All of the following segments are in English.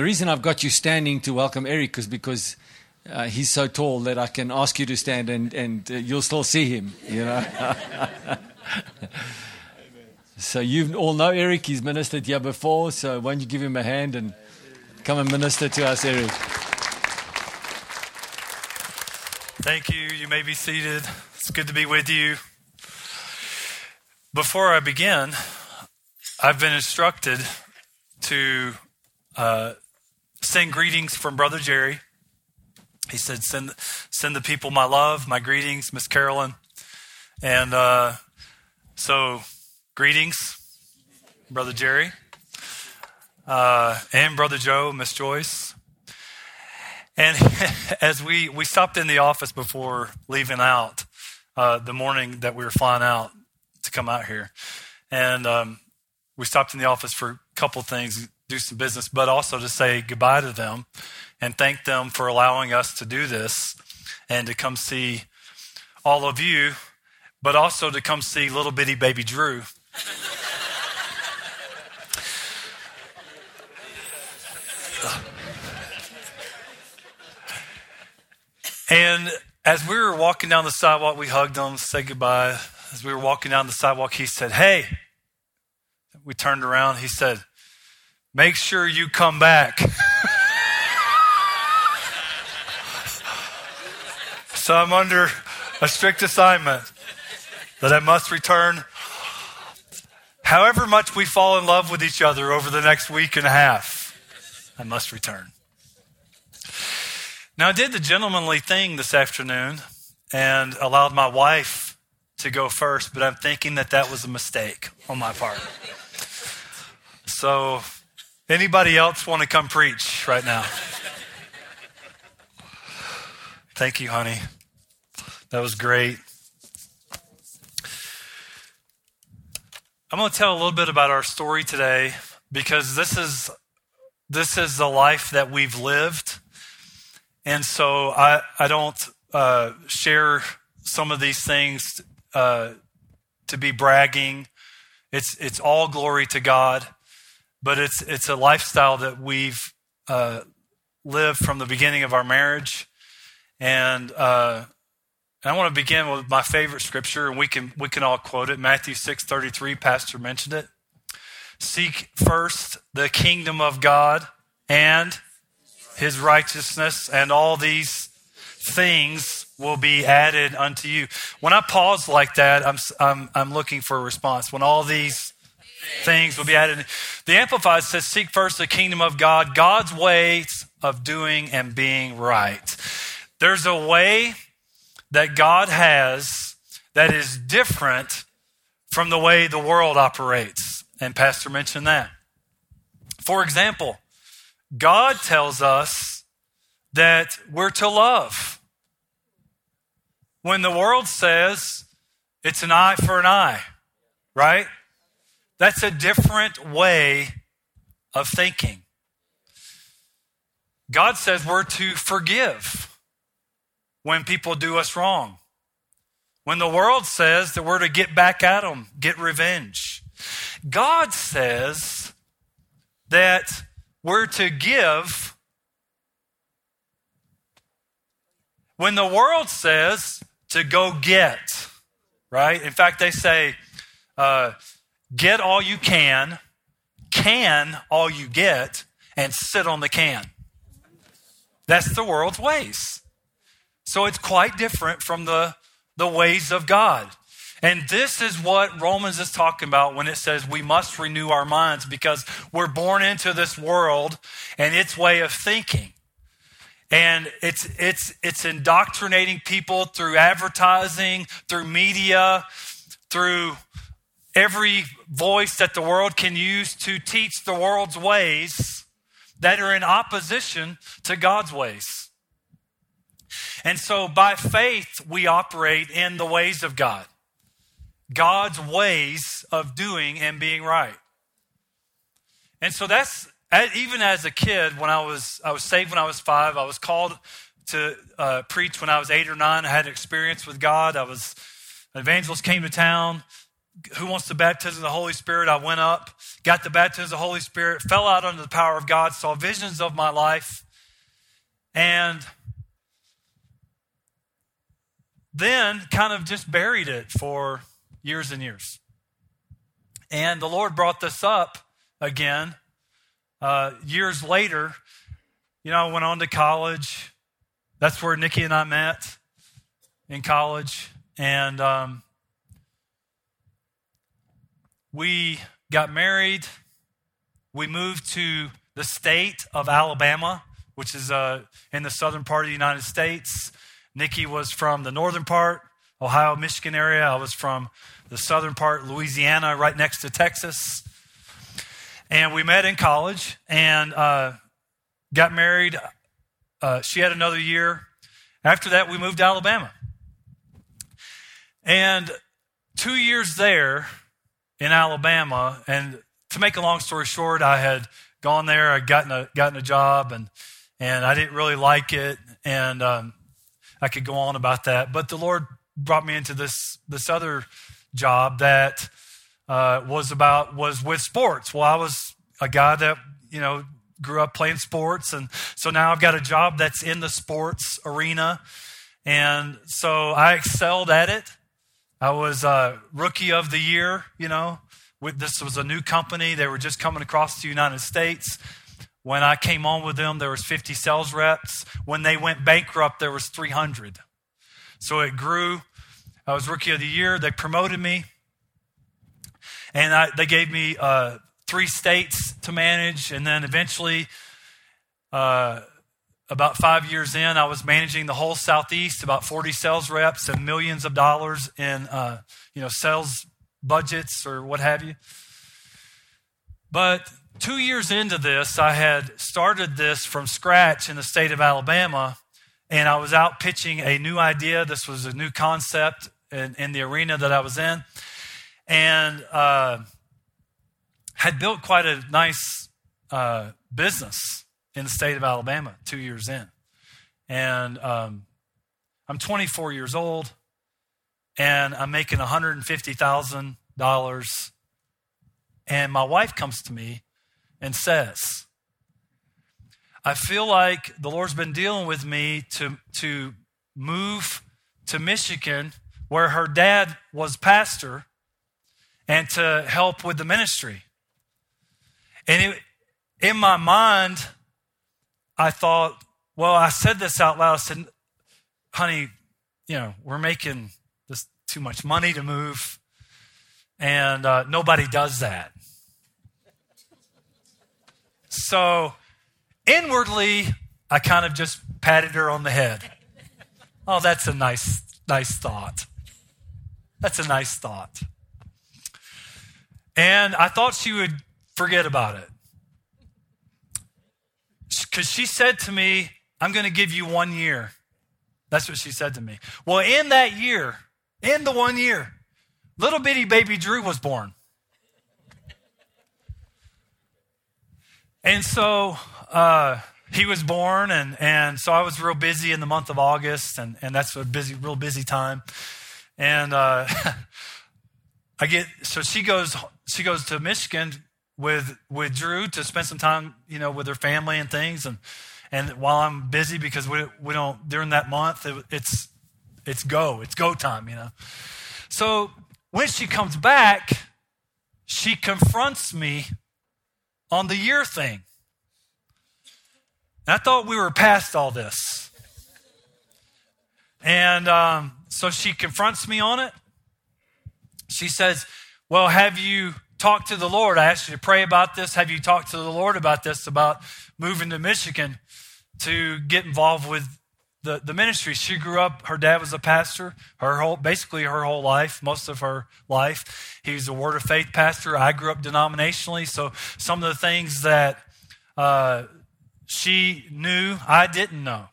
The reason I've got you standing to welcome Erik is because uh, he's so tall that I can ask you to stand and, and uh, you'll still see him, you know. so you all know Erik, he's ministered here before, so why don't you give him a hand and come and minister to us, Erik. Thank you. You may be seated. It's good to be with you. Before I begin, I've been instructed to uh, send greetings from Brother Jerry. He said, send, send the people my love, my greetings, Miss Carolyn. And uh, so, greetings, Brother Jerry, uh, and Brother Joe, Miss Joyce. And as we, we stopped in the office before leaving out uh, the morning that we were flying out to come out here, and um, we stopped in the office for a couple things, do some business, but also to say goodbye to them and thank them for allowing us to do this and to come see all of you, but also to come see little bitty baby Drew. and as we were walking down the sidewalk, we hugged him, said goodbye. As we were walking down the sidewalk, he said, Hey, we turned around. He said, Make sure you come back. so I'm under a strict assignment that I must return. However much we fall in love with each other over the next week and a half, I must return. Now, I did the gentlemanly thing this afternoon and allowed my wife to go first, but I'm thinking that that was a mistake on my part. So, anybody else want to come preach right now? Thank you, honey. That was great. I'm going to tell a little bit about our story today because this is this is the life that we've lived, and so I I don't uh, share some of these things uh, to be bragging. It's it's all glory to God, but it's it's a lifestyle that we've uh, lived from the beginning of our marriage, and uh, I want to begin with my favorite scripture, and we can we can all quote it. Matthew six thirty three. Pastor mentioned it. Seek first the kingdom of God and His righteousness, and all these things will be added unto you. When I pause like that, I'm I'm I'm looking for a response. When all these things will be added, the Amplified says, "Seek first the kingdom of God, God's ways of doing and being right." There's a way that God has that is different from the way the world operates. And Pastor mentioned that. For example, God tells us that we're to love. When the world says it's an eye for an eye, right? That's a different way of thinking. God says we're to forgive when people do us wrong. When the world says that we're to get back at them, get revenge. God says that we're to give when the world says to go get, right? In fact, they say, uh, get all you can, can all you get, and sit on the can. That's the world's ways. So it's quite different from the, the ways of God. And this is what Romans is talking about when it says we must renew our minds because we're born into this world and its way of thinking. And it's, it's, it's indoctrinating people through advertising, through media, through every voice that the world can use to teach the world's ways that are in opposition to God's ways. And so by faith, we operate in the ways of God, God's ways of doing and being right. And so that's even as a kid, when I was I was saved when I was five, I was called to uh, preach when I was eight or nine. I had an experience with God. I was an evangelist came to town, who wants the baptism of the Holy Spirit? I went up, got the baptism of the Holy Spirit, fell out under the power of God, saw visions of my life, and then kind of just buried it for years and years. And the Lord brought this up again uh, years later. You know, I went on to college. That's where Nikki and I met in college. And um, we got married. We moved to the state of Alabama, which is uh, in the southern part of the United States. Nikki was from the northern part, Ohio, Michigan area. I was from the southern part, Louisiana, right next to Texas. And we met in college and uh, got married. Uh, she had another year. After that, we moved to Alabama. And two years there in Alabama, and to make a long story short, I had gone there, I'd gotten a, gotten a job, and, and I didn't really like it. And um, I could go on about that. But the Lord brought me into this, this other job that uh, was about was with sports. Well, I was a guy that you know grew up playing sports, and so now I've got a job that's in the sports arena, and so I excelled at it. I was uh, rookie of the year. You know, with, this was a new company; they were just coming across the United States. When I came on with them, there was 50 sales reps. When they went bankrupt, there was 300. So it grew. I was rookie of the year. They promoted me, and I, they gave me uh, three states to manage, and then eventually, uh, about five years in, I was managing the whole southeast, about 40 sales reps and millions of dollars in uh, you know sales budgets or what have you. But two years into this, I had started this from scratch in the state of Alabama, and I was out pitching a new idea. This was a new concept in, in the arena that I was in, and uh, had built quite a nice uh, business in the state of Alabama two years in. And um, I'm 24 years old, and I'm making $150,000. And my wife comes to me and says, I feel like the Lord's been dealing with me to, to move to Michigan, where her dad was pastor, and to help with the ministry. And it, in my mind, I thought, well, I said this out loud. I said, honey, you know, we're making this too much money to move, and uh, nobody does that. So inwardly, I kind of just patted her on the head. Oh, that's a nice, nice thought. That's a nice thought. And I thought she would forget about it. Because she said to me, I'm going to give you one year. That's what she said to me. Well, in that year, in the one year, little bitty baby Drew was born. And so uh, he was born, and, and so I was real busy in the month of August, and, and that's a busy, real busy time. And uh, I get so she goes she goes to Michigan with with Drew to spend some time, you know, with her family and things, and and while I'm busy because we we don't during that month it, it's it's go it's go time, you know. So when she comes back, she confronts me on the year thing. And I thought we were past all this. And um, so she confronts me on it. She says, Well, have you talked to the Lord? I asked you to pray about this. Have you talked to the Lord about this, about moving to Michigan to get involved with the, the ministry. She grew up, her dad was a pastor, her whole, basically her whole life, most of her life. He was a Word of Faith pastor. I grew up denominationally, so some of the things that uh, she knew, I didn't know.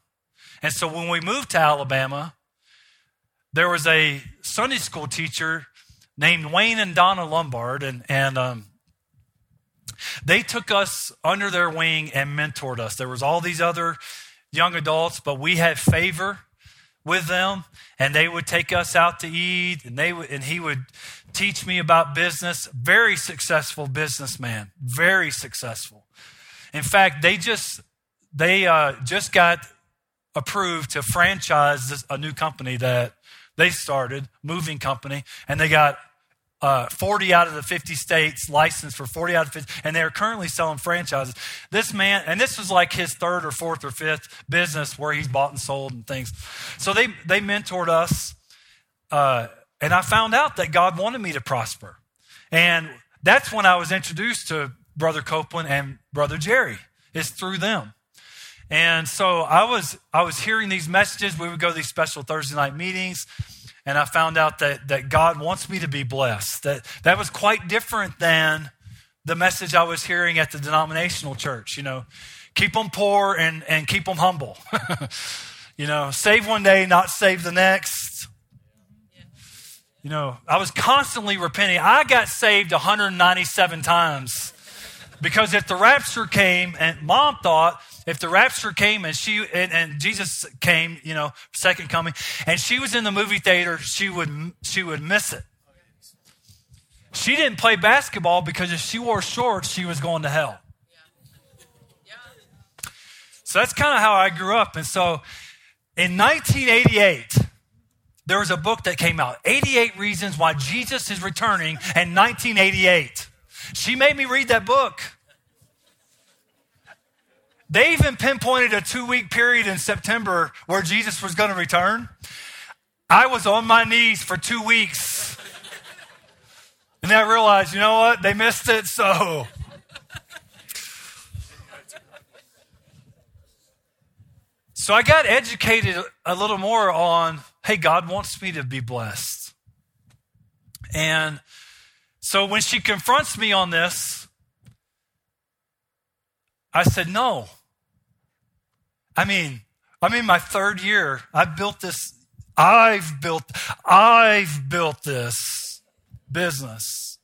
And so when we moved to Alabama, there was a Sunday school teacher named Wayne and Donna Lombard, and, and um, they took us under their wing and mentored us. There was all these other young adults, but we had favor with them, and they would take us out to eat, and they would, and he would teach me about business. Very successful businessman, very successful. In fact, they just they uh, just got approved to franchise this, a new company that they started, moving company, and they got uh, 40 out of the 50 states licensed for 40 out of 50, and they're currently selling franchises. This man, and this was like his third or fourth or fifth business where he's bought and sold and things. So they, they mentored us, uh, and I found out that God wanted me to prosper. And that's when I was introduced to Brother Copeland and Brother Jerry, is through them. And so I was, I was hearing these messages. We would go to these special Thursday night meetings and I found out that, that God wants me to be blessed. That, that was quite different than the message I was hearing at the denominational church. You know, keep them poor and, and keep them humble. you know, save one day, not save the next. You know, I was constantly repenting. I got saved 197 times because if the rapture came, and mom thought if the rapture came and she and, and, Jesus came, you know, second coming, and she was in the movie theater, she would she would miss it. She didn't play basketball because if she wore shorts, she was going to hell. So that's kind of how I grew up. And so in 1988, there was a book that came out 88 Reasons Why Jesus is Returning in 1988. She made me read that book. They even pinpointed a two week period in September where Jesus was going to return. I was on my knees for two weeks. And then I realized, you know what? They missed it, so. So I got educated a little more on hey, God wants me to be blessed. And so when she confronts me on this, I said, no. I mean, I'm in my third year. I've built this, I've built, I've built this business.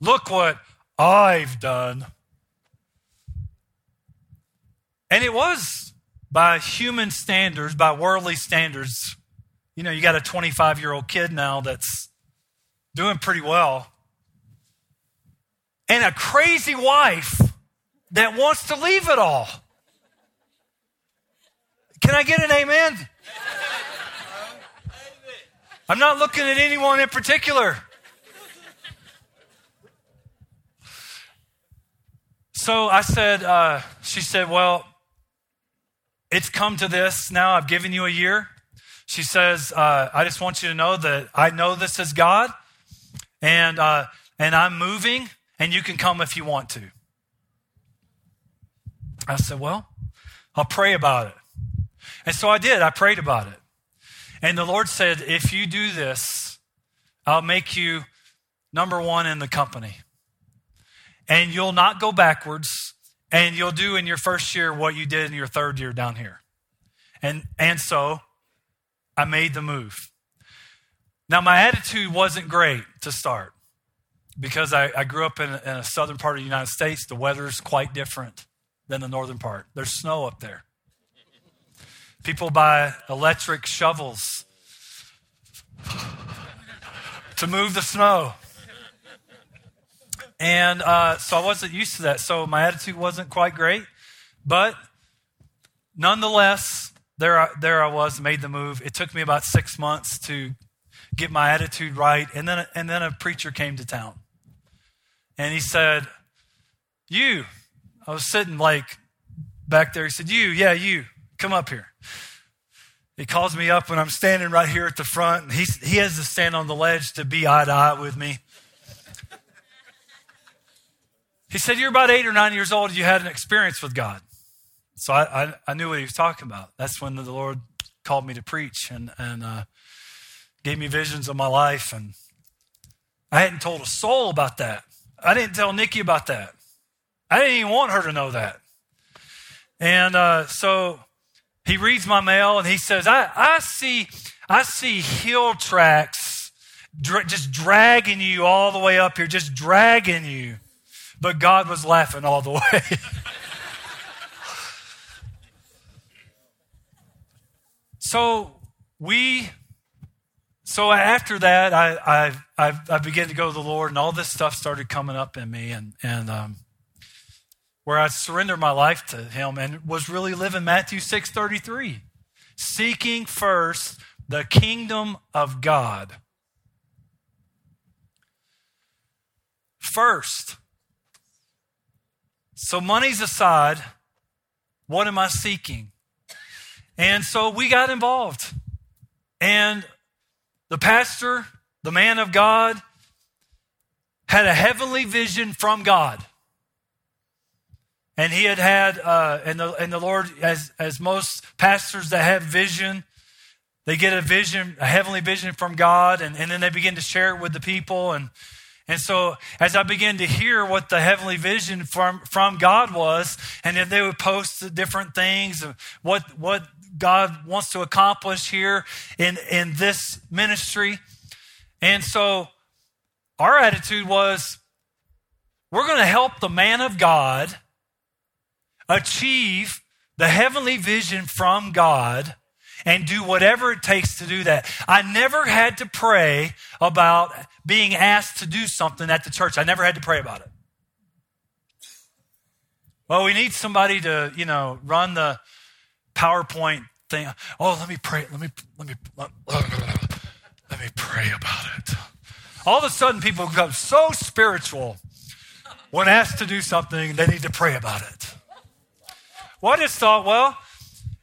Look what I've done. And it was by human standards, by worldly standards. You know, you got a 25 year old kid now that's doing pretty well, and a crazy wife that wants to leave it all. Can I get an amen? I'm not looking at anyone in particular. So I said, uh, she said, Well, it's come to this now. I've given you a year. She says, uh, I just want you to know that I know this is God, and, uh, and I'm moving, and you can come if you want to. I said, Well, I'll pray about it. And so I did. I prayed about it. And the Lord said, If you do this, I'll make you number one in the company. And you'll not go backwards. And you'll do in your first year what you did in your third year down here. And, and so I made the move. Now, my attitude wasn't great to start because I, I grew up in, in a southern part of the United States. The weather's quite different than the northern part. There's snow up there. People buy electric shovels to move the snow. And uh, so I wasn't used to that. So my attitude wasn't quite great. But nonetheless, there I, there I was, made the move. It took me about six months to get my attitude right. And then, and then a preacher came to town. And he said, You, I was sitting like back there. He said, You, yeah, you, come up here. He calls me up when I'm standing right here at the front. And he's, he has to stand on the ledge to be eye to eye with me. He said, You're about eight or nine years old. You had an experience with God. So I, I, I knew what he was talking about. That's when the Lord called me to preach and, and uh, gave me visions of my life. And I hadn't told a soul about that. I didn't tell Nikki about that. I didn't even want her to know that. And uh, so he reads my mail and he says, I, I see, I see heel tracks dra- just dragging you all the way up here, just dragging you. But God was laughing all the way. So we, so after that, I, I, I, I began to go to the Lord, and all this stuff started coming up in me, and and um, where I surrendered my life to Him, and was really living Matthew six thirty three, seeking first the kingdom of God. First. So money's aside. What am I seeking? And so we got involved. And the pastor, the man of God, had a heavenly vision from God. And he had had, uh, and, the, and the Lord, as, as most pastors that have vision, they get a vision, a heavenly vision from God, and, and then they begin to share it with the people. And, and so as I began to hear what the heavenly vision from, from God was, and then they would post the different things, what, what God wants to accomplish here in, in this ministry. And so our attitude was we're going to help the man of God achieve the heavenly vision from God and do whatever it takes to do that. I never had to pray about being asked to do something at the church. I never had to pray about it. Well, we need somebody to, you know, run the PowerPoint thing. Oh, let me pray. Let me let me let, let me pray about it. All of a sudden, people become so spiritual when asked to do something, they need to pray about it. Well, I just thought, well,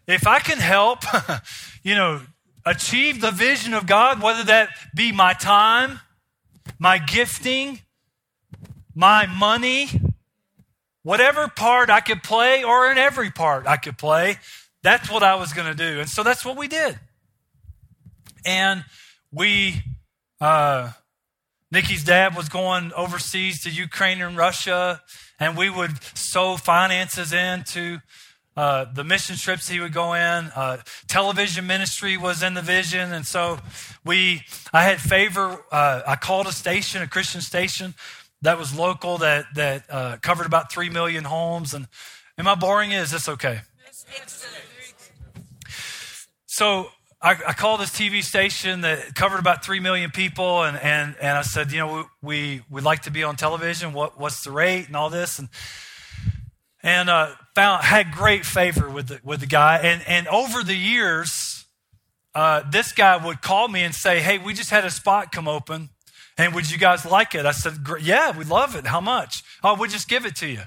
if I can help, you know, achieve the vision of God, whether that be my time, my gifting, my money, whatever part I could play, or in every part I could play, that's what I was going to do. And so that's what we did. And we, uh, Nikki's dad was going overseas to Ukraine and Russia, and we would sow finances into uh, the mission trips he would go in. Uh, television ministry was in the vision, and so we. I had favor. Uh, I called a station, a Christian station that was local that that uh, covered about three million homes. And am I boring? Is this okay? So I, I, called this TV station that covered about three million people, and and and I said, you know, we we would like to be on television. What what's the rate and all this and and uh, found had great favor with the, with the guy. And and over the years, uh, this guy would call me and say, "Hey, we just had a spot come open, and would you guys like it?" I said, "Yeah, we love it. How much? Oh, we'll just give it to you."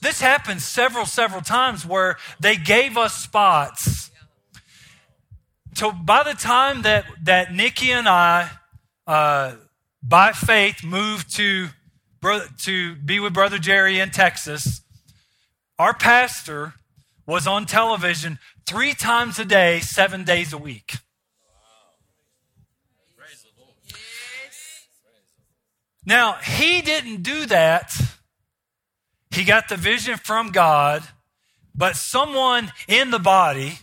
This happened several several times where they gave us spots. So by the time that that Nikki and I, uh, by faith, moved to to be with Brother Jerry in Texas, our pastor was on television three times a day, seven days a week. Now, he didn't do that. He got the vision from God, but someone in the body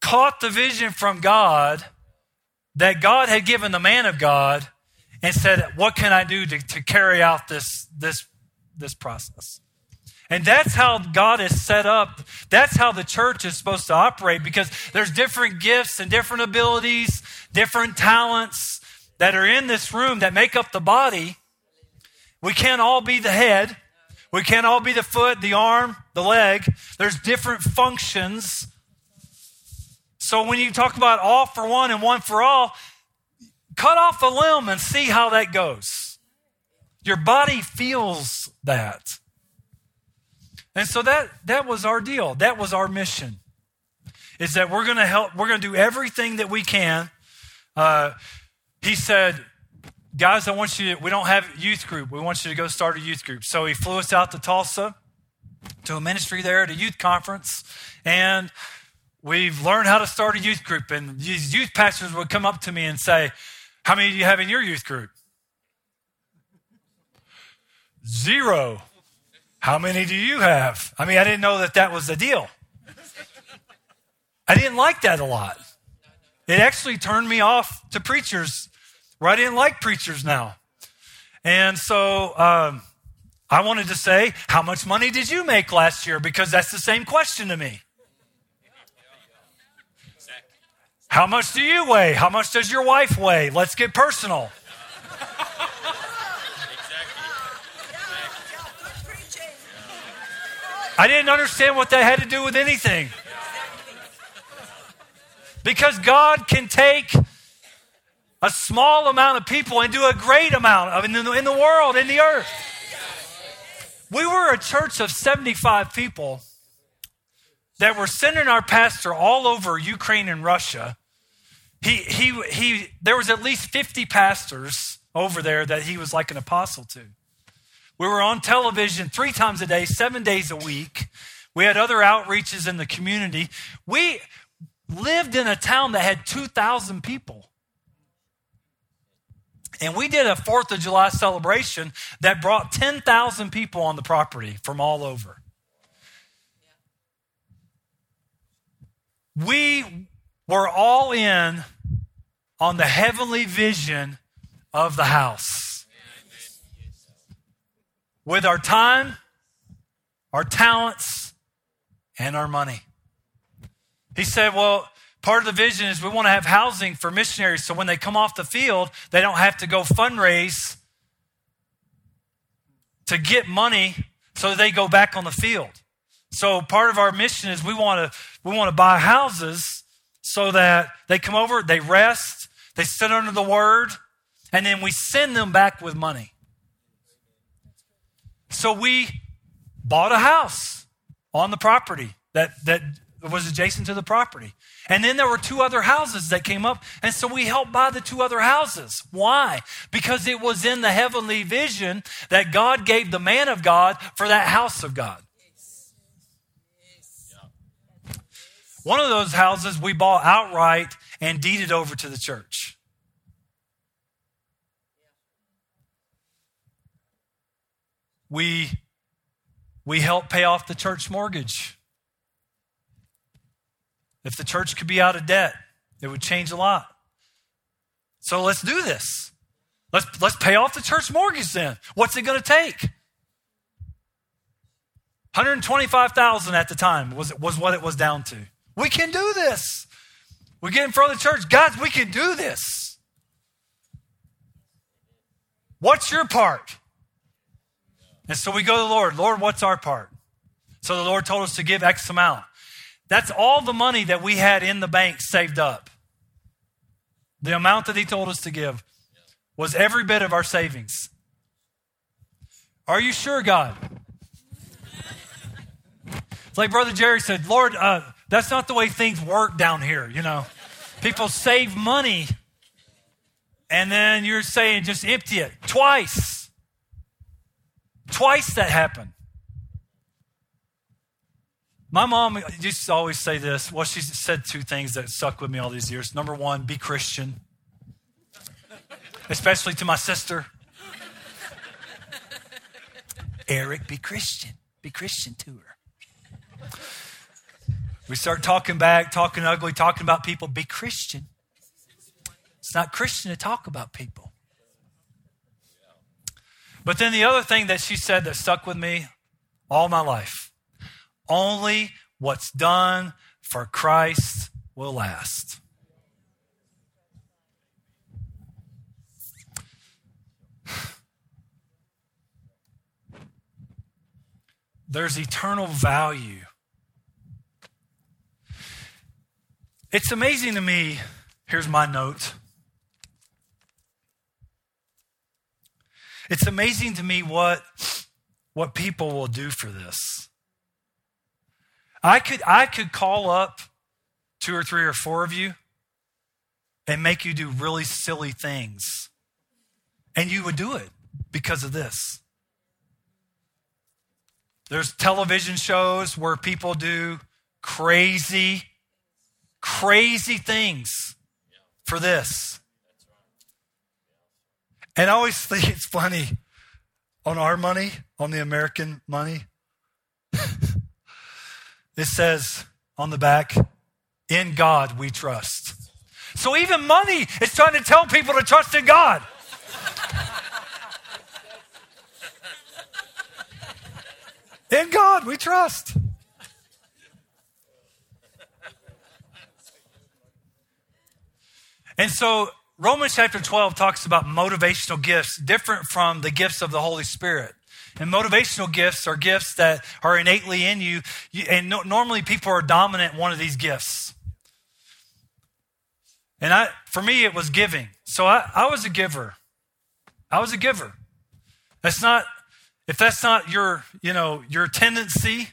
caught the vision from God that God had given the man of God and said, What can I do to, to carry out this, this, this process? And that's how God is set up. That's how the church is supposed to operate because there's different gifts and different abilities, different talents that are in this room that make up the body. We can't all be the head. We can't all be the foot, the arm, the leg. There's different functions. So when you talk about all for one and one for all, cut off a limb and see how that goes. Your body feels that. And so that, that was our deal. That was our mission. Is that we're going to help, we're going to do everything that we can. Uh, he said, guys, I want you to, we don't have youth group. We want you to go start a youth group. So he flew us out to Tulsa to a ministry there at a youth conference. And we've learned how to start a youth group. And these youth pastors would come up to me and say, How many do you have in your youth group? Zero. How many do you have? I mean, I didn't know that that was the deal. I didn't like that a lot. It actually turned me off to preachers where I didn't like preachers now. And so um, I wanted to say, How much money did you make last year? Because that's the same question to me. How much do you weigh? How much does your wife weigh? Let's get personal. I didn't understand what that had to do with anything. Because God can take a small amount of people and do a great amount of in the, in the world, in the earth. We were a church of 75 people that were sending our pastor all over Ukraine and Russia. He, he, he, there was at least 50 pastors over there that he was like an apostle to. We were on television three times a day, seven days a week. We had other outreaches in the community. We lived in a town that had 2,000 people. And we did a Fourth of July celebration that brought 10,000 people on the property from all over. We were all in on the heavenly vision of the house. With our time, our talents, and our money. He said, Well, Part of the vision is we want to have housing for missionaries so when they come off the field, they don't have to go fundraise to get money so they go back on the field. So part of our mission is we want to we want to buy houses so that they come over, they rest, they sit under the word, and then we send them back with money. So we bought a house on the property that that was adjacent to the property. And then there were two other houses that came up. And so we helped buy the two other houses. Why? Because it was in the heavenly vision that God gave the man of God for that house of God. One of those houses we bought outright and deeded over to the church. We, we helped pay off the church mortgage. If the church could be out of debt, it would change a lot. So let's do this. Let's, let's pay off the church mortgage then. What's it going to take? 125,000 at the time was, was what it was down to. We can do this. We get in front of the church. Guys, we can do this. What's your part? And so we go to the Lord. Lord, what's our part? So the Lord told us to give X amount. That's all the money that we had in the bank saved up. The amount that he told us to give was every bit of our savings. Are you sure, God? It's like Brother Jerry said, Lord, uh, that's not the way things work down here, you know. People save money and then you're saying just empty it. Twice. Twice that happened. My mom used to always say this. Well, she said two things that stuck with me all these years. Number one, be Christian, especially to my sister. Erik, be Christian. Be Christian to her. We start talking back, talking ugly, talking about people. Be Christian. It's not Christian to talk about people. But then the other thing that she said that stuck with me all my life only what's done for Christ will last. There's eternal value. It's amazing to me. Here's my note. It's amazing to me what, what people will do for this. I could, I could call up two or three or four of you and make you do really silly things. And you would do it because of this. There's television shows where people do crazy, crazy things for this. And I always think it's funny on our money, on the American money. It says on the back, in God we trust. So even money is trying to tell people to trust in God. in God we trust. And so Romans chapter 12 talks about motivational gifts, different from the gifts of the Holy Spirit. And motivational gifts are gifts that are innately in you. And no, normally people are dominant in one of these gifts. And I, for me, it was giving. So I, I was a giver. I was a giver. That's not, if that's not your, you know, your tendency,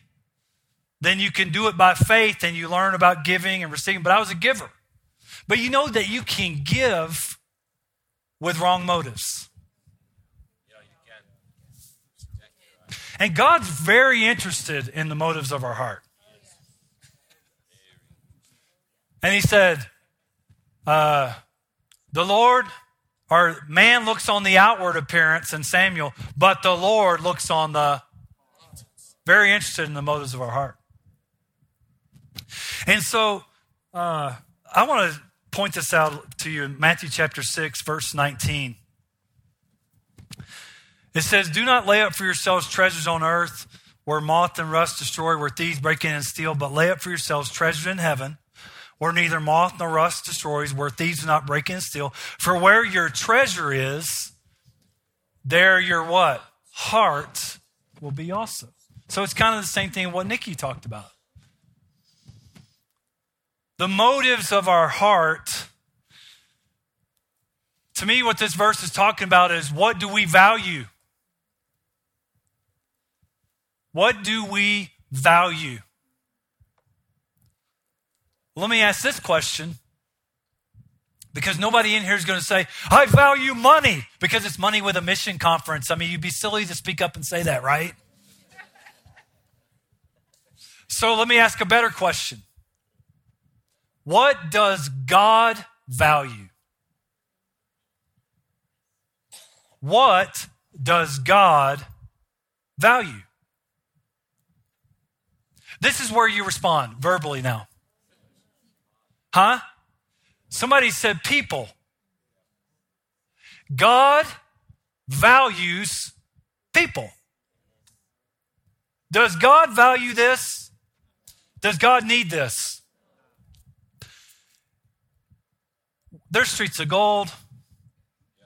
then you can do it by faith and you learn about giving and receiving. But I was a giver. But you know that you can give with wrong motives. And God's very interested in the motives of our heart. And he said, uh, The Lord, or man looks on the outward appearance in Samuel, but the Lord looks on the, very interested in the motives of our heart. And so uh, I want to point this out to you in Matthew chapter 6, verse 19. It says, Do not lay up for yourselves treasures on earth where moth and rust destroy, where thieves break in and steal, but lay up for yourselves treasures in heaven where neither moth nor rust destroys, where thieves do not break in and steal. For where your treasure is, there your what? Heart will be also. So it's kind of the same thing what Nikki talked about. The motives of our heart. To me, what this verse is talking about is what do we value? What do we value? Let me ask this question because nobody in here is going to say, I value money because it's money with a mission conference. I mean, you'd be silly to speak up and say that, right? so let me ask a better question What does God value? What does God value? This is where you respond verbally now. Huh? Somebody said people. God values people. Does God value this? Does God need this? There's streets of gold.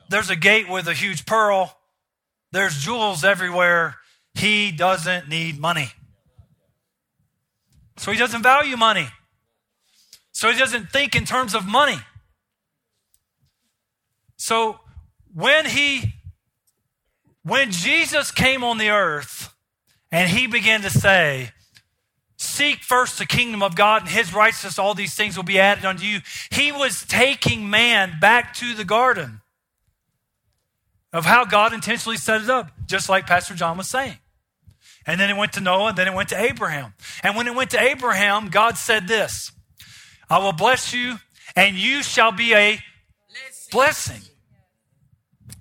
There's a gate with a huge pearl. There's jewels everywhere. He doesn't need money. So he doesn't value money. So he doesn't think in terms of money. So when he when Jesus came on the earth and he began to say, Seek first the kingdom of God and his righteousness, all these things will be added unto you. He was taking man back to the garden of how God intentionally set it up, just like Pastor John was saying. And then it went to Noah, and then it went to Abraham. And when it went to Abraham, God said this I will bless you, and you shall be a blessing.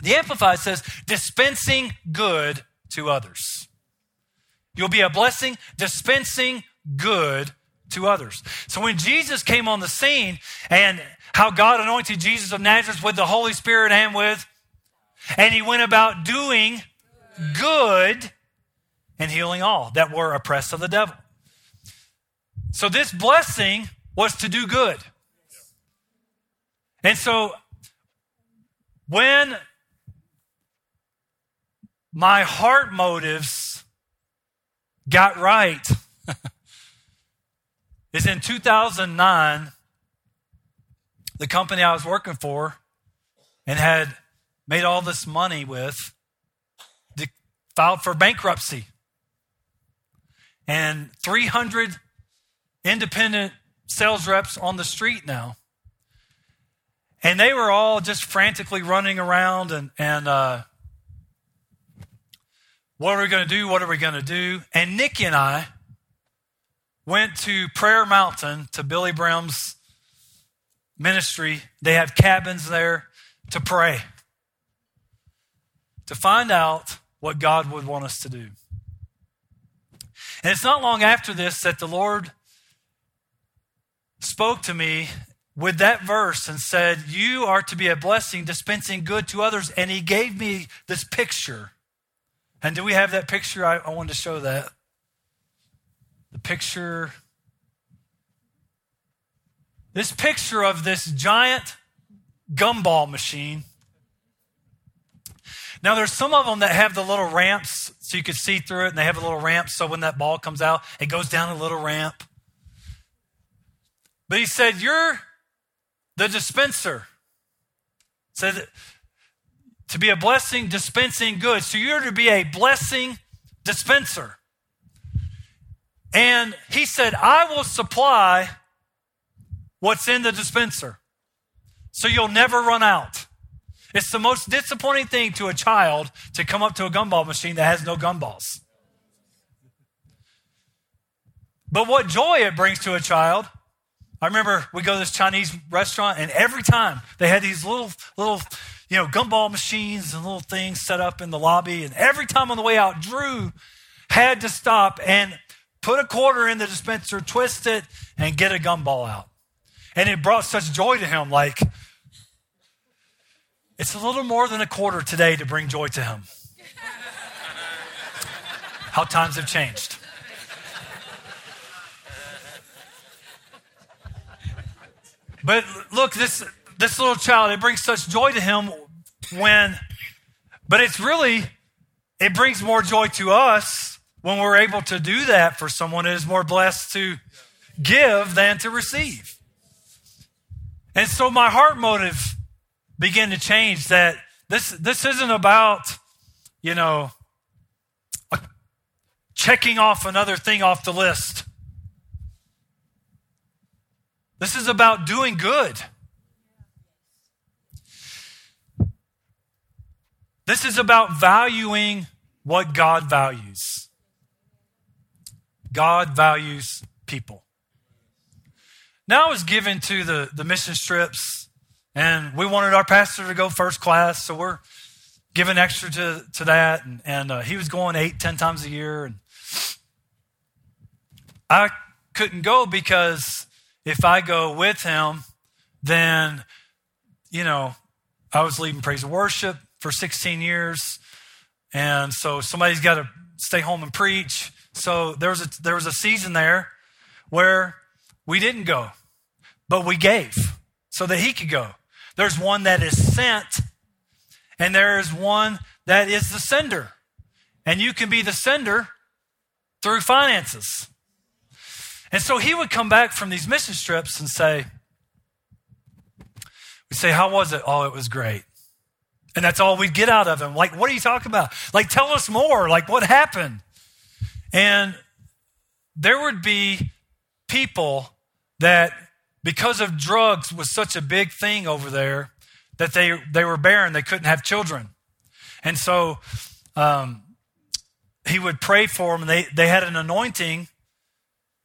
The Amplified says, dispensing good to others. You'll be a blessing, dispensing good to others. So when Jesus came on the scene and how God anointed Jesus of Nazareth with the Holy Spirit and with, and he went about doing good and healing all that were oppressed of the devil. So this blessing was to do good. And so when my heart motives got right is in 2009 the company I was working for and had made all this money with filed for bankruptcy. And 300 independent sales reps on the street now. And they were all just frantically running around and, and uh, what are we going to do? What are we going to do? And Nikki and I went to Prayer Mountain to Billy Brown's ministry. They have cabins there to pray, to find out what God would want us to do. And it's not long after this that the Lord spoke to me with that verse and said, You are to be a blessing, dispensing good to others. And he gave me this picture. And do we have that picture? I, I wanted to show that. The picture. This picture of this giant gumball machine. Now, there's some of them that have the little ramps so you can see through it, and they have a little ramp so when that ball comes out, it goes down a little ramp. But he said, You're the dispenser. Said to be a blessing, dispensing goods. So you're to be a blessing dispenser. And he said, I will supply what's in the dispenser. So you'll never run out. It's the most disappointing thing to a child to come up to a gumball machine that has no gumballs. But what joy it brings to a child. I remember we go to this Chinese restaurant, and every time they had these little, little, you know, gumball machines and little things set up in the lobby. And every time on the way out, Drew had to stop and put a quarter in the dispenser, twist it, and get a gumball out. And it brought such joy to him. Like, it's a little more than a quarter today to bring joy to him. How times have changed. But look, this, this little child, it brings such joy to him when, but it's really, it brings more joy to us when we're able to do that for someone. It is more blessed to give than to receive. And so my heart motive began to change that this, this isn't about, you know, checking off another thing off the list. This is about doing good. This is about valuing what God values. God values people. Now I was given to the, the mission trips, and we wanted our pastor to go first class, so we're giving extra to, to that. And, and uh, he was going eight, ten times a year. And I couldn't go because if I go with him, then, you know, I was leading praise and worship for 16 years. And so somebody's got to stay home and preach. So there was a, there was a season there where we didn't go, but we gave so that he could go. There's one that is sent, and there is one that is the sender. And you can be the sender through finances. And so he would come back from these mission trips and say, We say, How was it? Oh, it was great. And that's all we'd get out of him. Like, what are you talking about? Like, tell us more. Like, what happened? And there would be people that, because of drugs was such a big thing over there, that they, they were barren. They couldn't have children. And so um, he would pray for them. They, they had an anointing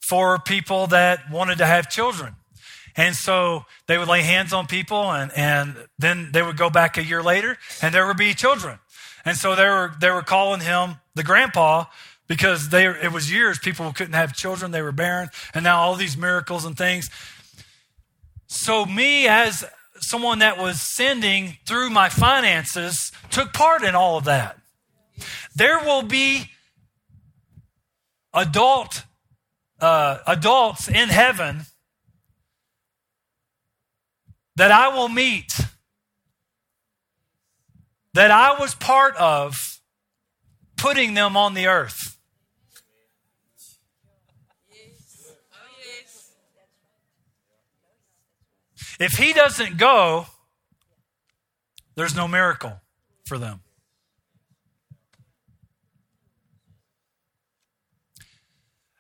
for people that wanted to have children. And so they would lay hands on people and, and then they would go back a year later and there would be children. And so they were, they were calling him the grandpa because they, it was years people couldn't have children. They were barren. And now all these miracles and things. So me as someone that was sending through my finances took part in all of that. There will be adult uh, adults in heaven that I will meet that I was part of putting them on the earth. If he doesn't go, there's no miracle for them.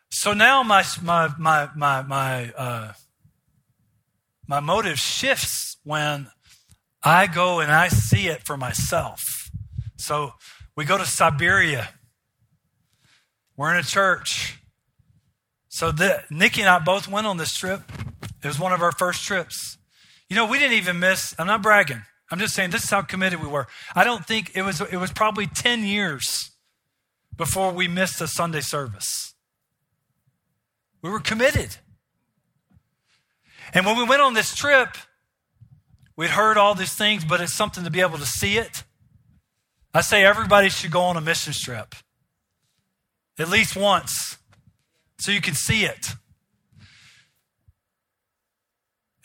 So now my my my my my uh, my motive shifts when I go and I see it for myself. So we go to Siberia. We're in a church. So the, Nikki and I both went on this trip. It was one of our first trips. You know, we didn't even miss. I'm not bragging. I'm just saying this is how committed we were. I don't think it was. It was probably ten years before we missed a Sunday service. We were committed. And when we went on this trip, we'd heard all these things, but it's something to be able to see it. I say everybody should go on a mission trip at least once so you can see it.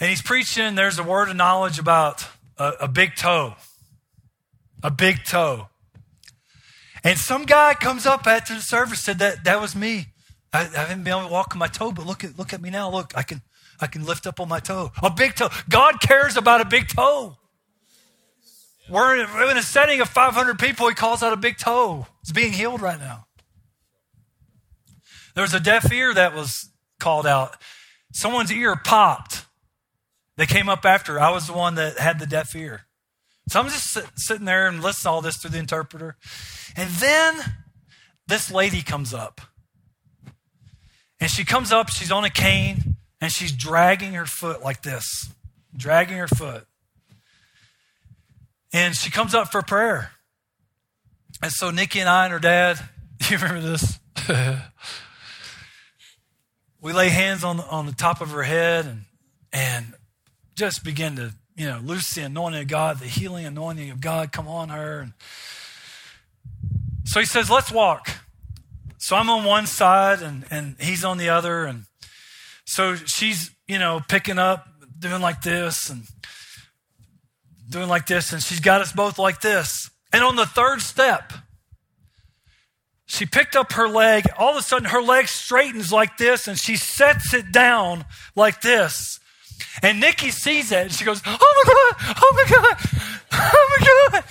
And he's preaching, there's a word of knowledge about a, a big toe. A big toe. And some guy comes up after the service said that that was me. I, I haven't been able to walk on my toe, but look at look at me now. Look, I can I can lift up on my toe. A big toe. God cares about a big toe. We're in, we're in a setting of 500 people. He calls out a big toe. It's being healed right now. There was a deaf ear that was called out. Someone's ear popped. They came up after. I was the one that had the deaf ear. So I'm just sit, sitting there and listening to all this through the interpreter. And then this lady comes up. And she comes up, she's on a cane, and she's dragging her foot like this, dragging her foot. And she comes up for prayer. And so Nikki and I and her dad, you remember this? we lay hands on, on the top of her head and, and just begin to, you know, loose the anointing of God, the healing anointing of God come on her. And so he says, let's walk. So I'm on one side and, and he's on the other. And so she's, you know, picking up, doing like this and doing like this. And she's got us both like this. And on the third step, she picked up her leg. All of a sudden, her leg straightens like this and she sets it down like this. And Nikki sees it and she goes, Oh my God, oh my God, oh my God,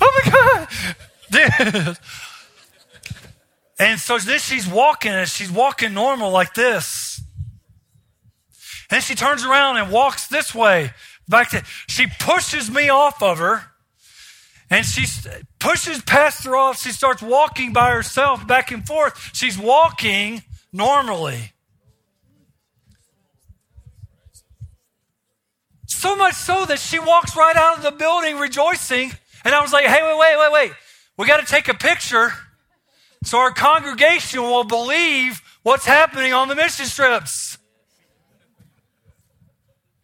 oh my God. and so then she's walking and she's walking normal like this. And she turns around and walks this way. Back to, she pushes me off of her and she pushes past her off. She starts walking by herself back and forth. She's walking normally. So much so that she walks right out of the building rejoicing. And I was like, hey, wait, wait, wait, wait. We got to take a picture so our congregation will believe what's happening on the mission trips.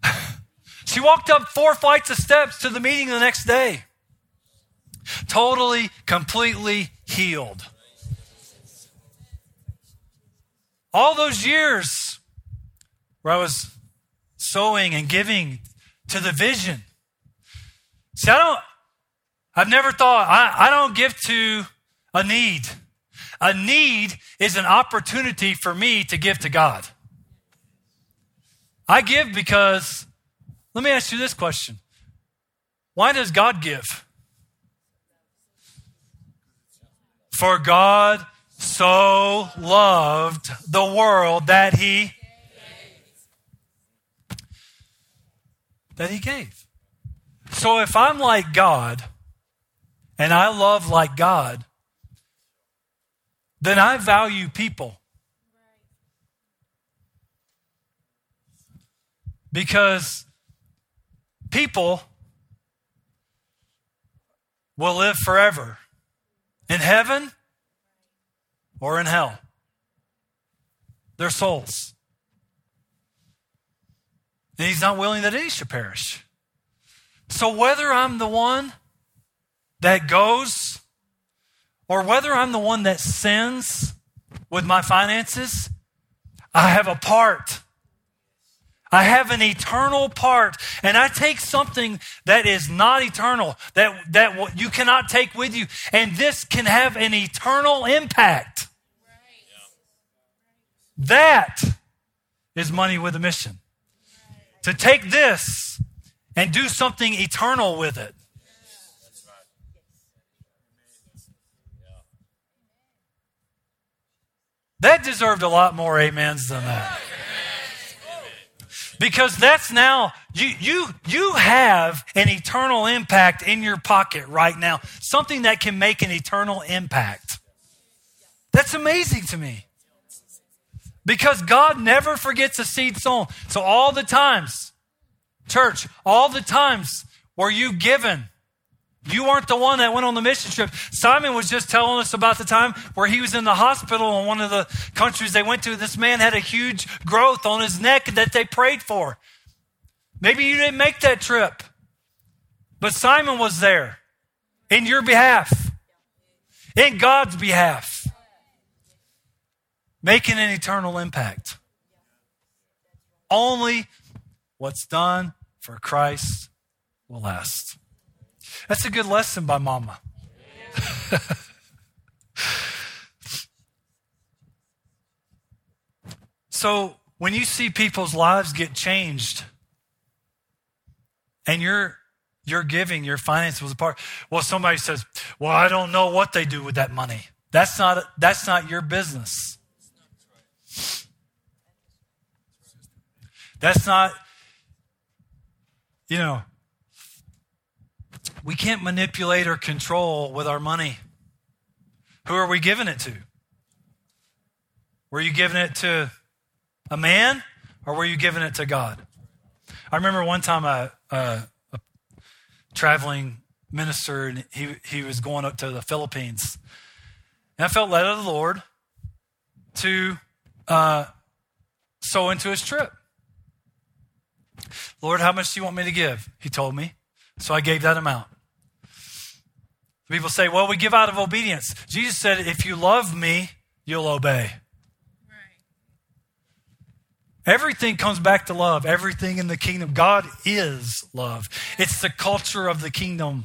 she walked up four flights of steps to the meeting the next day. Totally, completely healed. All those years where I was sowing and giving to the vision. See, I don't, I've never thought, I, I don't give to a need. A need is an opportunity for me to give to God. I give because, let me ask you this question Why does God give? For God so loved the world that he that he gave. So if I'm like God and I love like God, then I value people. Because people will live forever. In heaven or in hell. Their souls. And he's not willing that any should perish. So whether I'm the one that goes or whether I'm the one that sins with my finances, I have a part. I have an eternal part, and I take something that is not eternal, that, that you cannot take with you, and this can have an eternal impact. That is money with a mission. To take this and do something eternal with it. That deserved a lot more amens than that. Because that's now you you you have an eternal impact in your pocket right now. Something that can make an eternal impact. That's amazing to me because god never forgets a seed sown so all the times church all the times where you given you weren't the one that went on the mission trip. Simon was just telling us about the time where he was in the hospital in one of the countries they went to. This man had a huge growth on his neck that they prayed for. Maybe you didn't make that trip, but Simon was there in your behalf, in God's behalf, making an eternal impact. Only what's done for Christ will last. That's a good lesson by Mama. so when you see people's lives get changed and your your giving, your finances was a part. Well, somebody says, "Well, I don't know what they do with that money." That's not that's not your business. That's not you know, we can't manipulate or control with our money. Who are we giving it to? Were you giving it to a man or were you giving it to God? I remember one time a, a, a traveling minister and he, he was going up to the Philippines. And I felt led of the Lord to uh, sow into his trip. Lord, how much do you want me to give? He told me. So I gave that amount. People say, well, we give out of obedience. Jesus said, if you love me, you'll obey. Everything comes back to love. Everything in the kingdom. God is love. It's the culture of the kingdom.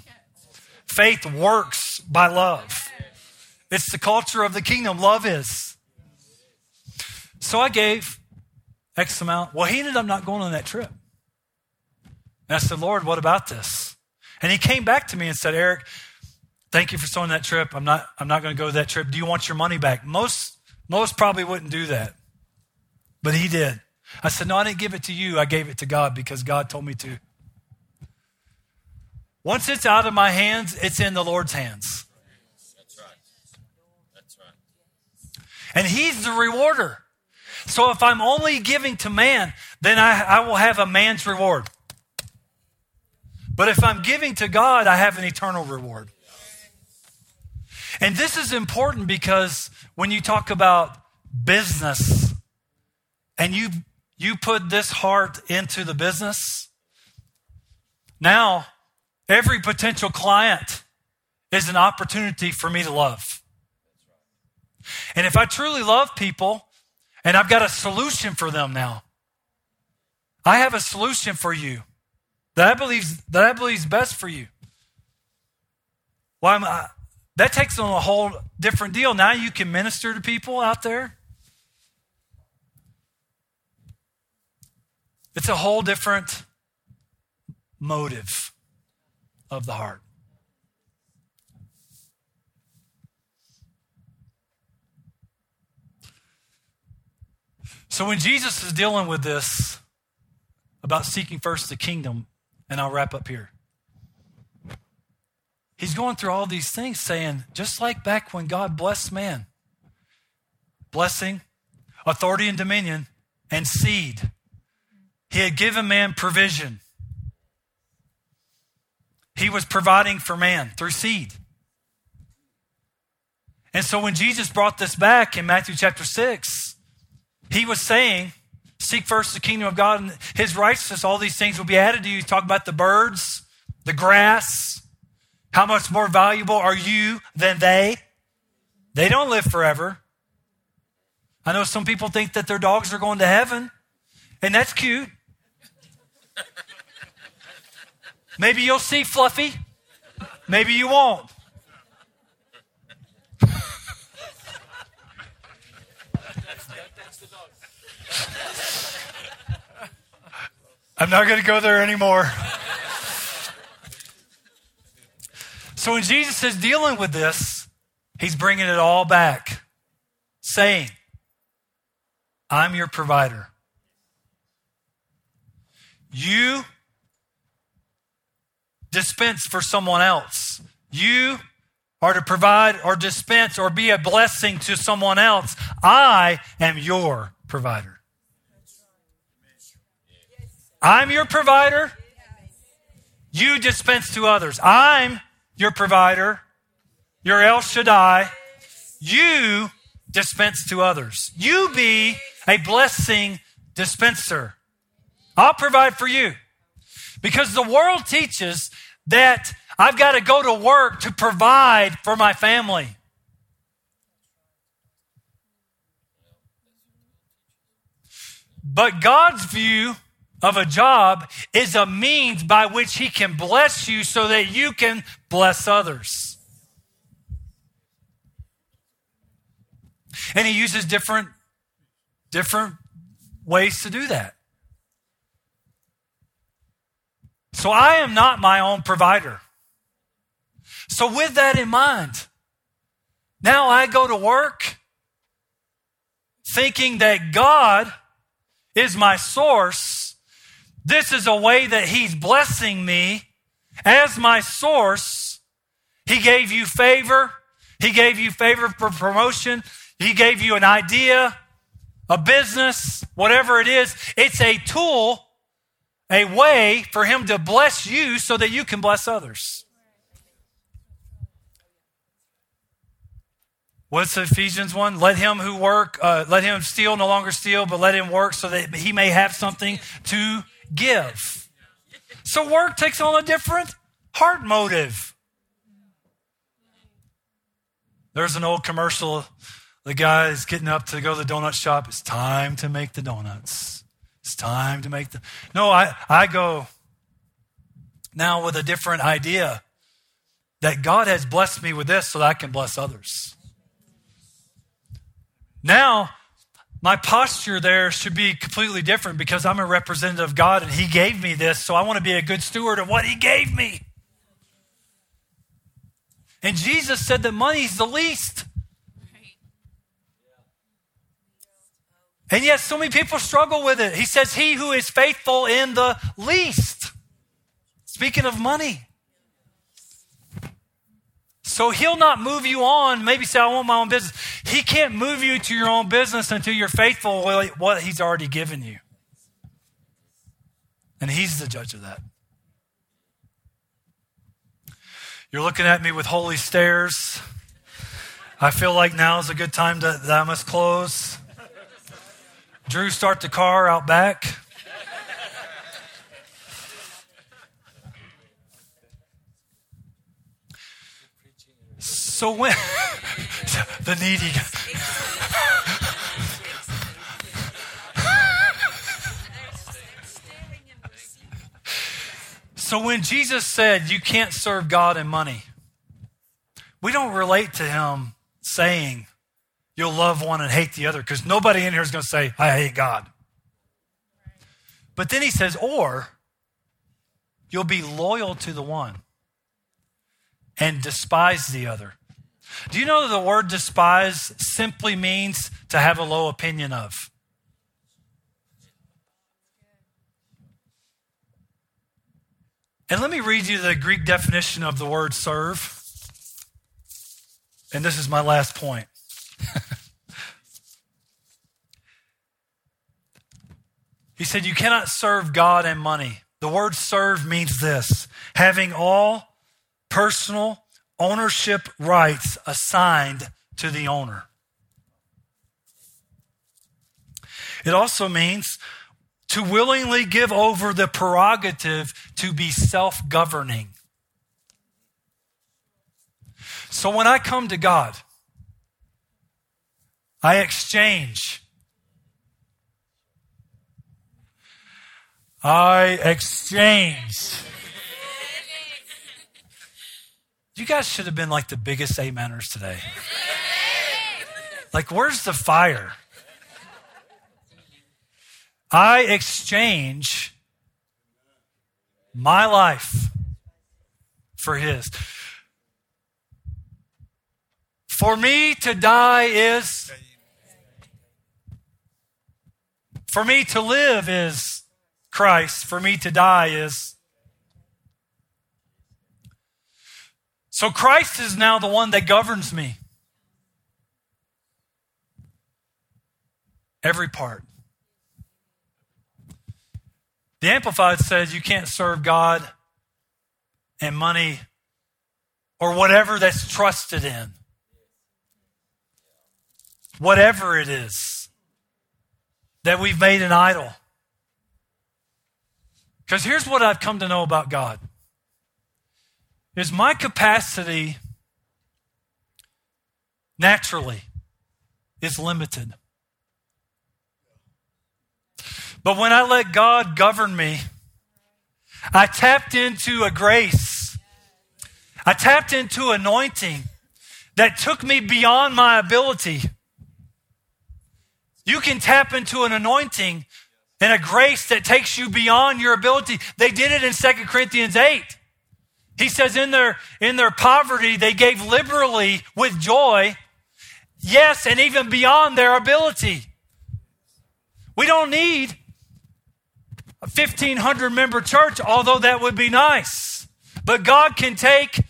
Faith works by love. It's the culture of the kingdom. Love is. So I gave X amount. Well, he ended up not going on that trip. And I said, Lord, what about this? And he came back to me and said, Erik, thank you for sowing that trip. I'm not, I'm not going to go to that trip. Do you want your money back? Most, most probably wouldn't do that. But he did. I said, No, I didn't give it to you. I gave it to God because God told me to. Once it's out of my hands, it's in the Lord's hands. That's right. That's right. And He's the rewarder. So if I'm only giving to man, then I, I will have a man's reward. But if I'm giving to God, I have an eternal reward. And this is important because when you talk about business and you you put this heart into the business, now every potential client is an opportunity for me to love. And if I truly love people and I've got a solution for them now, I have a solution for you that I believe that I believe is best for you. Why am I, that takes on a whole different deal. Now you can minister to people out there. It's a whole different motive of the heart. So when Jesus is dealing with this about seeking first the kingdom, and I'll wrap up here. He's going through all these things saying, just like back when God blessed man, blessing, authority and dominion, and seed. He had given man provision. He was providing for man through seed. And so when Jesus brought this back in Matthew chapter 6, he was saying, Seek first the kingdom of God and his righteousness, all these things will be added to you. Talk about the birds, the grass. How much more valuable are you than they? They don't live forever. I know some people think that their dogs are going to heaven, and that's cute. Maybe you'll see Fluffy, maybe you won't. I'm not going to go there anymore. so when Jesus is dealing with this, he's bringing it all back, saying, I'm your provider. You dispense for someone else. You are to provide or dispense or be a blessing to someone else. I am your provider. I'm your provider. You dispense to others. I'm your provider. You're El Shaddai. You dispense to others. You be a blessing dispenser. I'll provide for you. Because the world teaches that I've got to go to work to provide for my family. But God's view of a job is a means by which he can bless you so that you can bless others. And he uses different different ways to do that. So I am not my own provider. So with that in mind, now I go to work thinking that God is my source. This is a way that He's blessing me as my source. He gave you favor. He gave you favor for promotion. He gave you an idea, a business, whatever it is. It's a tool, a way for Him to bless you so that you can bless others. What's Ephesians 1? Let him who work, uh, let him steal, no longer steal, but let him work so that he may have something to give. So work takes on a different heart motive. There's an old commercial. The guy is getting up to go to the donut shop. It's time to make the donuts. It's time to make the. No, I, I go now with a different idea that God has blessed me with this so that I can bless others. Now, my posture there should be completely different because I'm a representative of God and He gave me this, so I want to be a good steward of what He gave me. And Jesus said that money's the least. And yet, so many people struggle with it. He says, He who is faithful in the least. Speaking of money. So he'll not move you on. Maybe say, I want my own business. He can't move you to your own business until you're faithful with what he's already given you. And he's the judge of that. You're looking at me with holy stares. I feel like now is a good time to, that I must close. Drew, start the car out back. So when the needy So when Jesus said you can't serve God and money, we don't relate to him saying you'll love one and hate the other because nobody in here is going to say, I hate God. But then he says, or you'll be loyal to the one and despise the other. Do you know that the word despise simply means to have a low opinion of? And let me read you the Greek definition of the word serve. And this is my last point. he said, You cannot serve God and money. The word serve means this having all personal ownership rights assigned to the owner. It also means to willingly give over the prerogative to be self governing. So when I come to God, I exchange. I exchange You guys should have been like the biggest ameners today. Like, where's the fire? I exchange my life for his. For me to die is. For me to live is Christ. For me to die is So Christ is now the one that governs me. Every part. The Amplified says you can't serve God and money or whatever that's trusted in. Whatever it is that we've made an idol. Because here's what I've come to know about God is my capacity naturally is limited. But when I let God govern me, I tapped into a grace. I tapped into anointing that took me beyond my ability. You can tap into an anointing and a grace that takes you beyond your ability. They did it in 2 Corinthians 8. He says in their, in their poverty, they gave liberally with joy. Yes, and even beyond their ability. We don't need a 1500 member church, although that would be nice. But God can take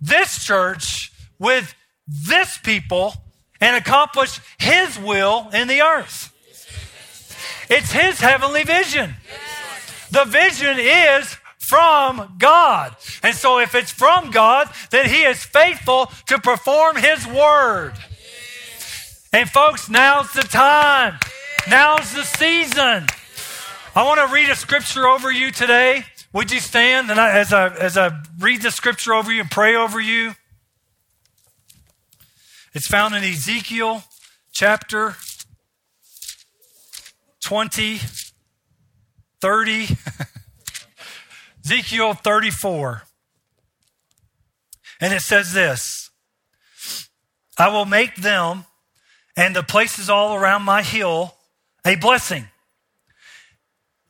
this church with this people and accomplish His will in the earth. It's His heavenly vision. The vision is from God. And so if it's from God, then He is faithful to perform His word. And folks, now's the time. Now's the season. I want to read a scripture over you today. Would you stand and I, as I as I read the scripture over you and pray over you? It's found in Ezekiel chapter 20, 30, Ezekiel 34. And it says this I will make them and the places all around my hill a blessing.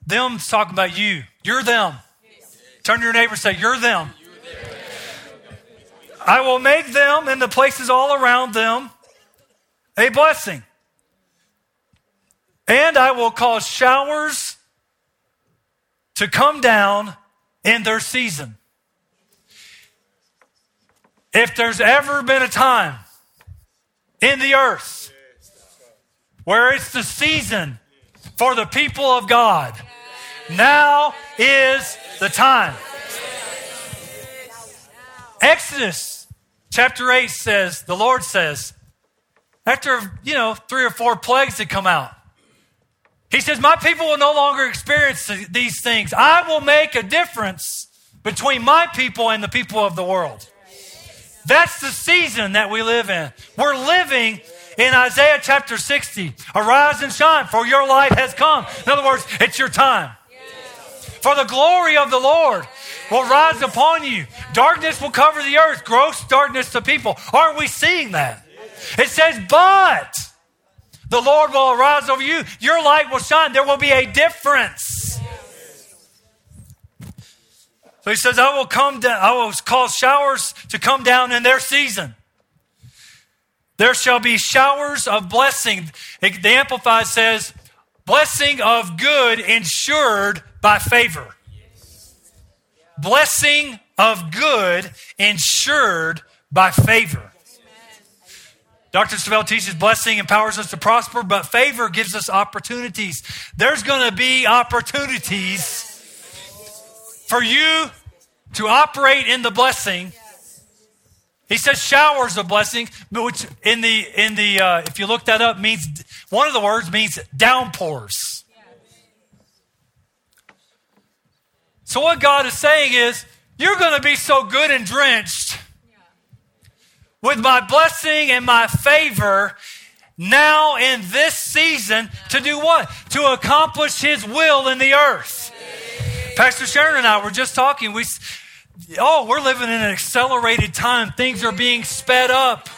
Them's talking about you. You're them. Turn to your neighbor and say, You're them. I will make them and the places all around them a blessing. And I will cause showers to come down in their season. If there's ever been a time in the earth where it's the season for the people of God, now is the time. Exodus chapter 8 says, the Lord says, after, you know, three or four plagues that come out, he says, My people will no longer experience these things. I will make a difference between my people and the people of the world. That's the season that we live in. We're living in Isaiah chapter 60. Arise and shine, for your light has come. In other words, it's your time. For the glory of the Lord will rise upon you. Darkness will cover the earth, gross darkness to people. Aren't we seeing that? It says, but the Lord will arise over you. Your light will shine. There will be a difference. So he says, I will come down, I will cause showers to come down in their season. There shall be showers of blessing. The Amplified says, blessing of good insured by favor. Blessing of good insured by favor. Dr. Savelle teaches blessing empowers us to prosper, but favor gives us opportunities. There's going to be opportunities for you to operate in the blessing. He says showers of blessing, which in the in the uh, if you look that up means one of the words means downpours. So what God is saying is, you're going to be so good and drenched with my blessing and my favor now in this season to do what? To accomplish His will in the earth. Pastor Sharon and I were just talking. We, oh, we're living in an accelerated time. Things are being sped up.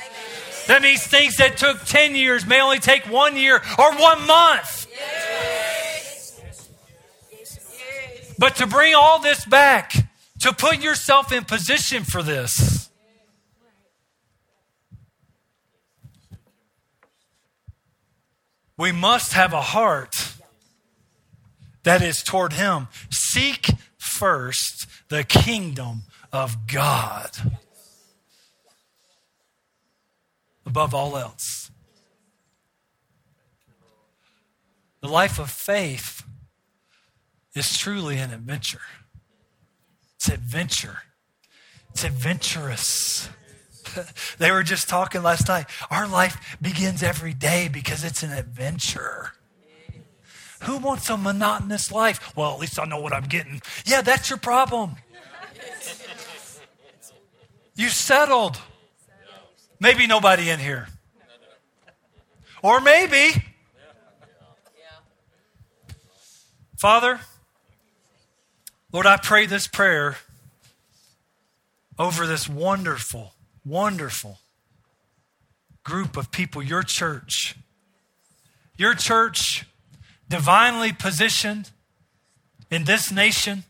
That means things that took 10 years may only take one year or one month. But to bring all this back, to put yourself in position for this, we must have a heart that is toward Him. Seek first the kingdom of God above all else. The life of faith is truly an adventure. It's adventure. It's adventurous. they were just talking last night. Our life begins every day because it's an adventure. Who wants a monotonous life? Well, at least I know what I'm getting. Yeah, that's your problem. You settled. Maybe nobody in here. Or maybe. Father, Lord, I pray this prayer over this wonderful, wonderful group of people, your church. Your church, divinely positioned in this nation.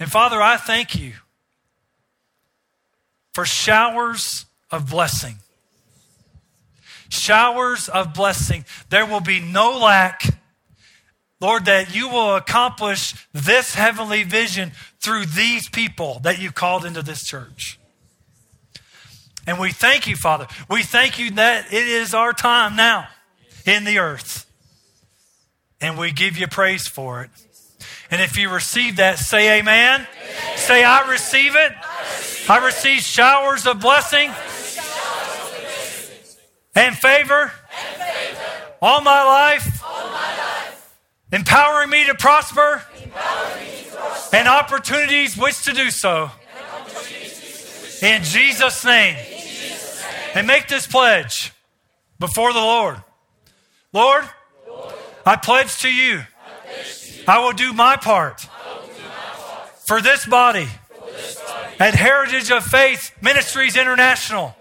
And Father, I thank you for showers of blessing. Showers of blessing. There will be no lack. Lord, that you will accomplish this heavenly vision through these people that you called into this church. And we thank you, Father. We thank you that it is our time now in the earth. And we give you praise for it. And if you receive that, say amen. amen. Say, I receive it. I receive showers of blessing and favor all my life, empowering me to prosper and opportunities which to do so. In Jesus' name. And make this pledge before the Lord. Lord, I pledge to you, I will do my part for this body at Heritage of Faith Ministries International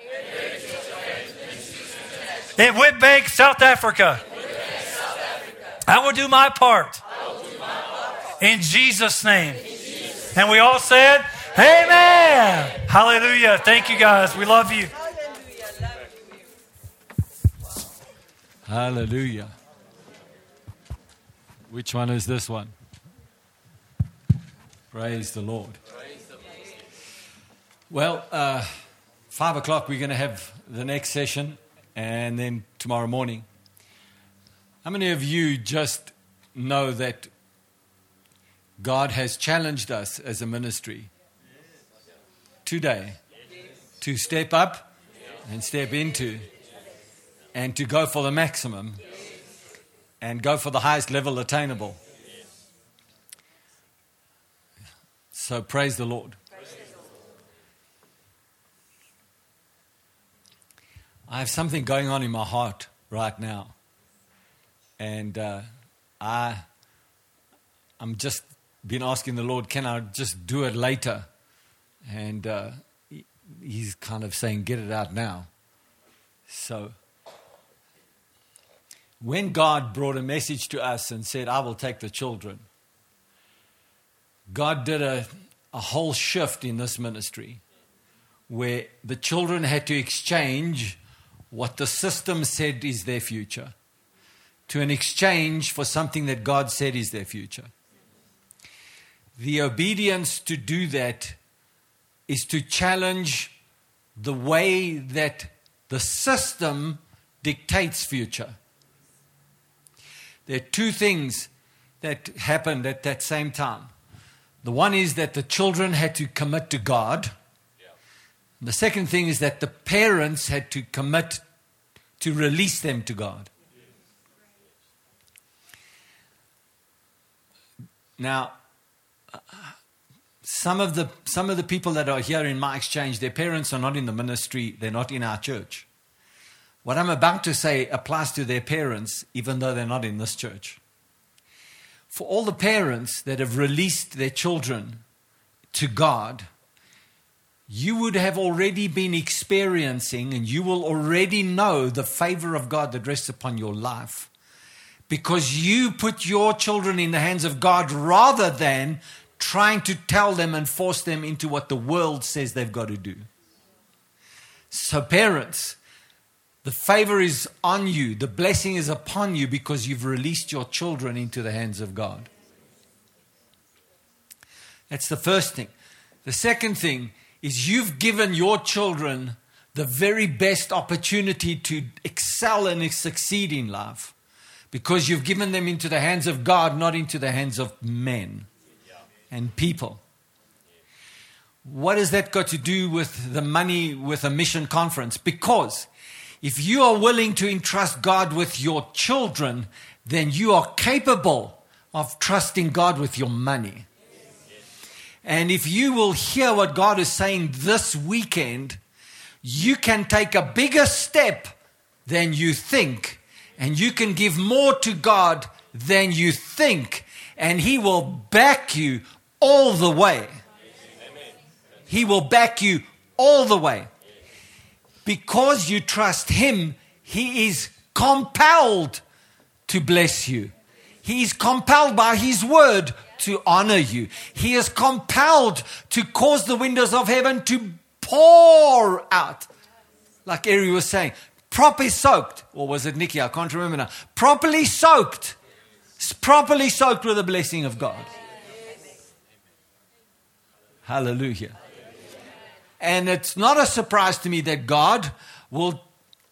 in Witbank, South Africa. I will do my part in Jesus' name. And we all said, Amen. Hallelujah. Thank you guys. We love you. Hallelujah. Which one is this one? Praise the Lord. Well, uh, five o'clock, we're going to have the next session, and then tomorrow morning. How many of you just know that God has challenged us as a ministry today to step up and step into and to go for the maximum and go for the highest level attainable. So praise the Lord. I have something going on in my heart right now. And uh, I, I'm just been asking the Lord, can I just do it later? And uh, he's kind of saying, get it out now. So when God brought a message to us and said, I will take the children, God did a, a whole shift in this ministry where the children had to exchange what the system said is their future to an exchange for something that God said is their future. The obedience to do that is to challenge the way that the system dictates future. There are two things that happened at that same time. The one is that the children had to commit to God. The second thing is that the parents had to commit to release them to God. Now, uh, some of the some of the people that are here in my exchange, their parents are not in the ministry, they're not in our church. What I'm about to say applies to their parents, even though they're not in this church. For all the parents that have released their children to God, you would have already been experiencing and you will already know the favor of God that rests upon your life because you put your children in the hands of God rather than trying to tell them and force them into what the world says they've got to do. So, parents, the favor is on you, the blessing is upon you because you've released your children into the hands of God. That's the first thing. The second thing is you've given your children the very best opportunity to excel and succeed in life because you've given them into the hands of God, not into the hands of men and people. What has that got to do with the money with a mission conference? Because if you are willing to entrust God with your children, then you are capable of trusting God with your money. And if you will hear what God is saying this weekend, you can take a bigger step than you think, and you can give more to God than you think, and He will back you all the way. He will back you all the way. Because you trust Him, He is compelled to bless you. He is compelled by His word to honor you. He is compelled to cause the windows of heaven to pour out. Like Ari was saying, properly soaked. Or was it Nikki? I can't remember now. Properly soaked. Properly soaked with the blessing of God. Hallelujah. And it's not a surprise to me that God will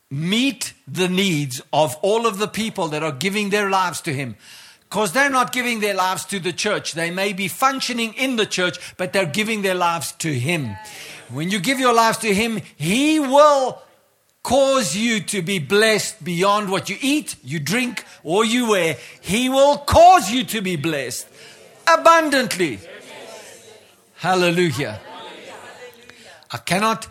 meet the needs of all of the people that are giving their lives to Him. Because they're not giving their lives to the church. They may be functioning in the church, but they're giving their lives to Him. When you give your lives to Him, He will cause you to be blessed beyond what you eat, you drink, or you wear. He will cause you to be blessed abundantly. Hallelujah. I cannot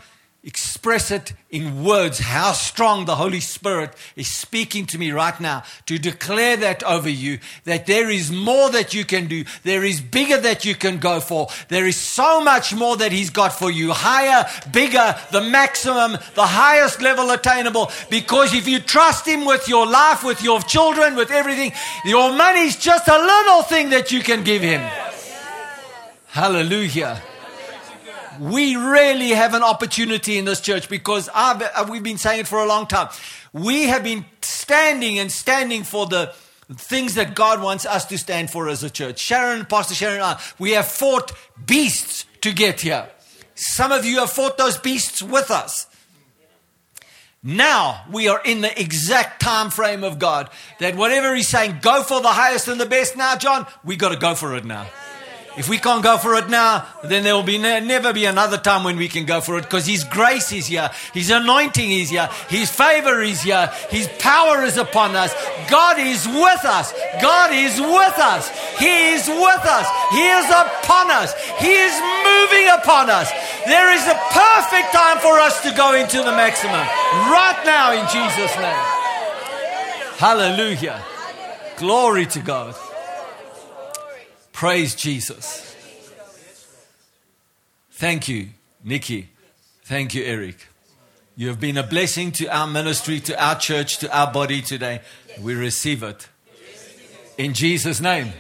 express it in words how strong the Holy Spirit is speaking to me right now to declare that over you that there is more that you can do. There is bigger that you can go for. There is so much more that He's got for you. Higher, bigger, the maximum, the highest level attainable. Because if you trust Him with your life, with your children, with everything, your money is just a little thing that you can give Him. Hallelujah we really have an opportunity in this church because I've, uh, we've been saying it for a long time. We have been standing and standing for the things that God wants us to stand for as a church. Sharon, Pastor Sharon, I, we have fought beasts to get here. Some of you have fought those beasts with us. Now we are in the exact time frame of God that whatever He's saying, go for the highest and the best now, John, we got to go for it now. If we can't go for it now, then there will be ne- never be another time when we can go for it because His grace is here, His anointing is here, His favor is here, His power is upon us. God is with us. God is with us. He is with us. He is upon us. He is moving upon us. There is a perfect time for us to go into the maximum right now in Jesus' name. Hallelujah. Glory to God. Praise Jesus. Thank you, Nikki. Thank you, Erik. You have been a blessing to our ministry, to our church, to our body today. We receive it. In Jesus' name.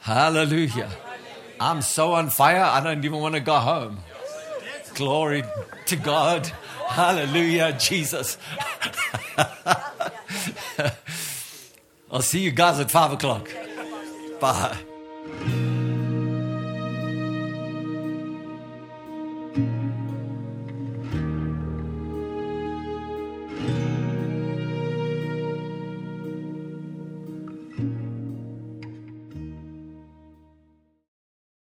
Hallelujah. I'm so on fire, I don't even want to go home. Glory to God. Hallelujah, Jesus. I'll see you guys at five o'clock. Bye. Bye.